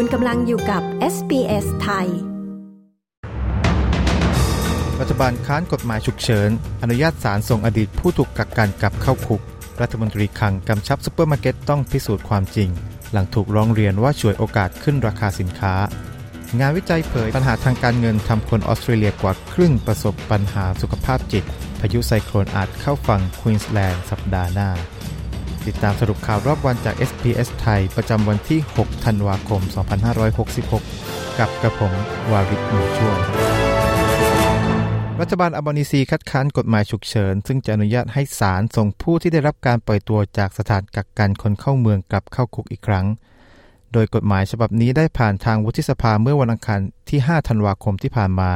คุณกำลังอยู่กับ SBS ไทย รัฐบาลค้านกฎหมายฉุกเฉิน อนุญาตศาลส่งอดีตผู้ถูกกักกันกลับเข้าคุก รัฐมนตรีคลังกำชับซุปเปอร์มาร์เก็ตต้องพิสูจน์ความจริง หลังถูกร้องเรียนว่าฉวยโอกาสขึ้นราคาสินค้า งานวิจัยเผยปัญหาทางการเงินทำคนออสเตรเลียกว่าครึ่งประสบปัญหาสุขภาพจิต พายุไซโคลนอาจเข้าฝั่งควีนส์แลนด์สัปดาห์หน้า ติดตามสรุปข่าวรอบวันจาก SPS ไทย ประจำวันที่ 6 ธันวาคม 2566 กับกระผมวาริศมือช่วยรัฐบาลอัลบานีซีคัดค้านกฎหมายฉุกเฉิน ซึ่งจะอนุญาตให้ศาลส่งผู้ที่ได้รับการปล่อยตัวจากสถานกักกันคนเข้าเมืองกลับเข้าคุกอีกครั้ง โดยกฎหมายฉบับนี้ได้ผ่านทางวุฒิสภาเมื่อวันอังคารที่ 5 ธันวาคมที่ผ่านมา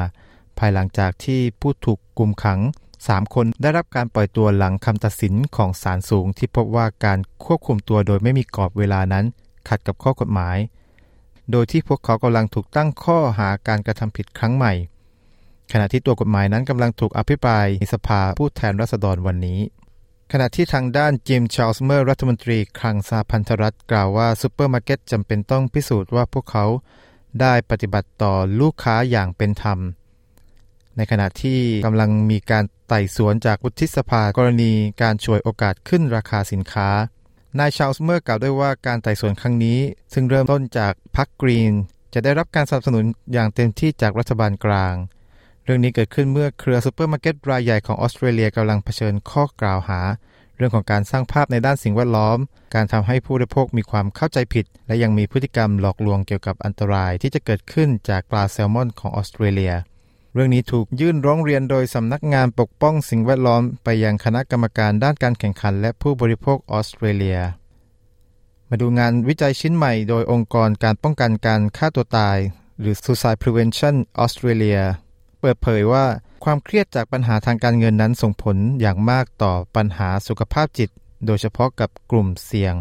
ภายหลังจากที่ผู้ถูกกุมขัง 3 คนได้รับการปล่อยตัวหลังคำตัดสินของศาลสูงที่พบว่าการควบคุมตัวโดยไม่มีกรอบเวลานั้น ขัดกับข้อกฎหมาย โดยที่พวกเขากำลังถูกตั้งข้อหาการกระทำผิดครั้งใหม่ ขณะที่ตัวกฎหมายนั้นกำลังถูกอภิปรายในสภาผู้แทนราษฎรวันนี้ ขณะที่ทางด้านจิมชาลเมอร์ส รัฐมนตรีคลังสหพันธรัฐกล่าวว่าซูเปอร์มาร์เก็ตจำเป็นต้องพิสูจน์ว่าพวกเขาได้ปฏิบัติต่อลูกค้าอย่างเป็นธรรม ในขณะที่กำลังมีการไต่สวนจากวุฒิสภากรณีการฉวยโอกาสขึ้นราคาสินค้า นายชาลเมอร์สกล่าวด้วยว่าการไต่สวนครั้งนี้ ซึ่งเริ่มต้นจากพรรคกรีน จะได้รับการสนับสนุนอย่างเต็มที่จากรัฐบาลกลาง เรื่องนี้เกิดขึ้นเมื่อเครือซูเปอร์มาร์เก็ตรายใหญ่ของออสเตรเลียกำลังเผชิญข้อกล่าวหา เรื่องของการสร้างภาพในด้านสิ่งแวดล้อม การทำให้ผู้บริโภคมีความเข้าใจผิด และยังมีพฤติกรรมหลอกลวงเกี่ยวกับอันตรายที่จะเกิดขึ้นจากปลาแซลมอนของออสเตรเลีย เรื่องนี้ถูกยื่นร้องเรียนโดยสำนักงานปกป้องสิ่งแวดล้อมไปยังคณะกรรมการด้านการแข่งขัน และผู้บริโภคออสเตรเลีย มาดูงานวิจัยชิ้นใหม่โดยองค์กรการป้องกันการฆ่าตัวตาย หรือ Suicide Prevention Australia เปิดเผยว่าความเครียดจากปัญหาทางการเงินนั้นส่งผลอย่างมากต่อปัญหาสุขภาพจิต โดยเฉพาะกับกลุ่มเสี่ยง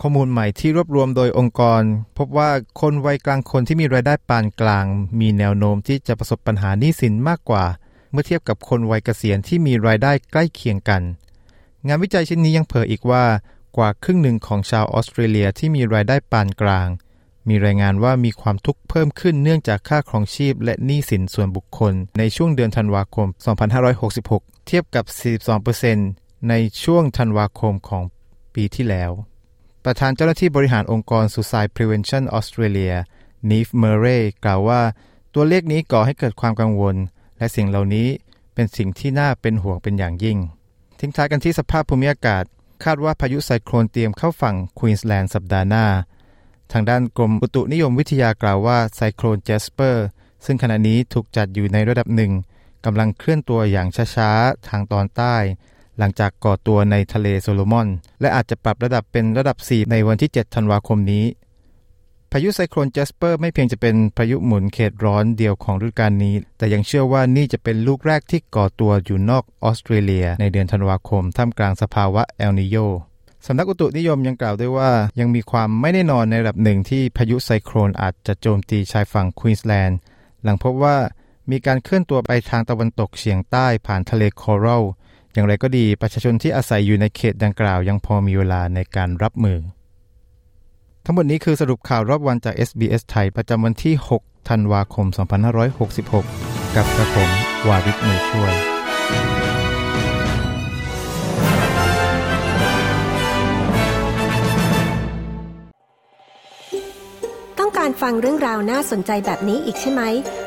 ข้อมูลใหม่ที่รวบรวมโดยองค์กร พบว่าคนวัยกลางคนที่มีรายได้ปานกลาง มีแนวโน้มที่จะประสบปัญหาหนี้สินมากกว่า เมื่อเทียบกับคนวัยเกษียณที่มีรายได้ใกล้เคียงกัน งานวิจัยชิ้นนี้ยังเผยอีกว่ากว่าครึ่งหนึ่งของชาวออสเตรเลียที่มีรายได้ปานกลาง มีรายงานว่ามีความทุกข์เพิ่มขึ้นเนื่องจากค่าครองชีพและหนี้สินส่วนบุคคล ในช่วงเดือนธันวาคม 2566 เทียบกับ 42%ในช่วงธันวาคมของปีที่แล้ว ประธานเจ้าหน้าที่บริหารองค์กร Suicide Prevention Australia Neve Murray กล่าวว่า ตัวเลขนี้ก่อให้เกิดความกังวล และสิ่งเหล่านี้เป็นสิ่งที่น่าเป็นห่วงเป็นอย่างยิ่ง ทิ้งท้ายกันที่สภาพภูมิอากาศ คาดว่าพายุไซโคลนเตรียมเข้าฝั่งควีนส์แลนด์สัปดาห์หน้า ทางด้านกรมอุตุนิยมวิทยากล่าวว่าไซโคลนเจสเปอร์ซึ่งขณะนี้ถูกจัดอยู่ในระดับหนึ่งกำลังเคลื่อนตัวอย่างช้าๆ ทางตอนใต้ หลังจากก่อตัวในทะเลโซโลมอน และอาจจะปรับระดับเป็นระดับ 4 ในวันที่ 7 ธันวาคมนี้ พายุไซโคลนเจสเปอร์ไม่เพียงจะเป็นพายุหมุนเขตร้อนเดียวของฤดูกาลนี้ แต่ยังเชื่อว่านี่จะเป็นลูกแรกที่ก่อตัวอยู่นอกออสเตรเลีย ในเดือนธันวาคม ท่ามกลางสภาวะเอลนีโญสำนักอุตุนิยมยังกล่าวด้วยว่า ยังมีความไม่แน่นอนในระดับหนึ่งที่พายุไซโคลนอาจจะโจมตีชายฝั่งควีนส์แลนด์หลังพบว่ามีการเคลื่อนตัวไปทางตะวันตกเฉียงใต้ผ่านทะเลคอรัล อย่างไรก็ดีประชาชนที่อาศัยอยู่ในเขตดังกล่าวยังพอมีเวลาในการรับมือ ทั้งหมดนี้คือสรุปข่าวรอบวันจาก SBS ไทยประจำวันที่ 6 ธันวาคม 2566 กับกระผมวาริศมือช่วยต้องการฟังเรื่องราวน่าสนใจแบบนี้อีกใช่ไหม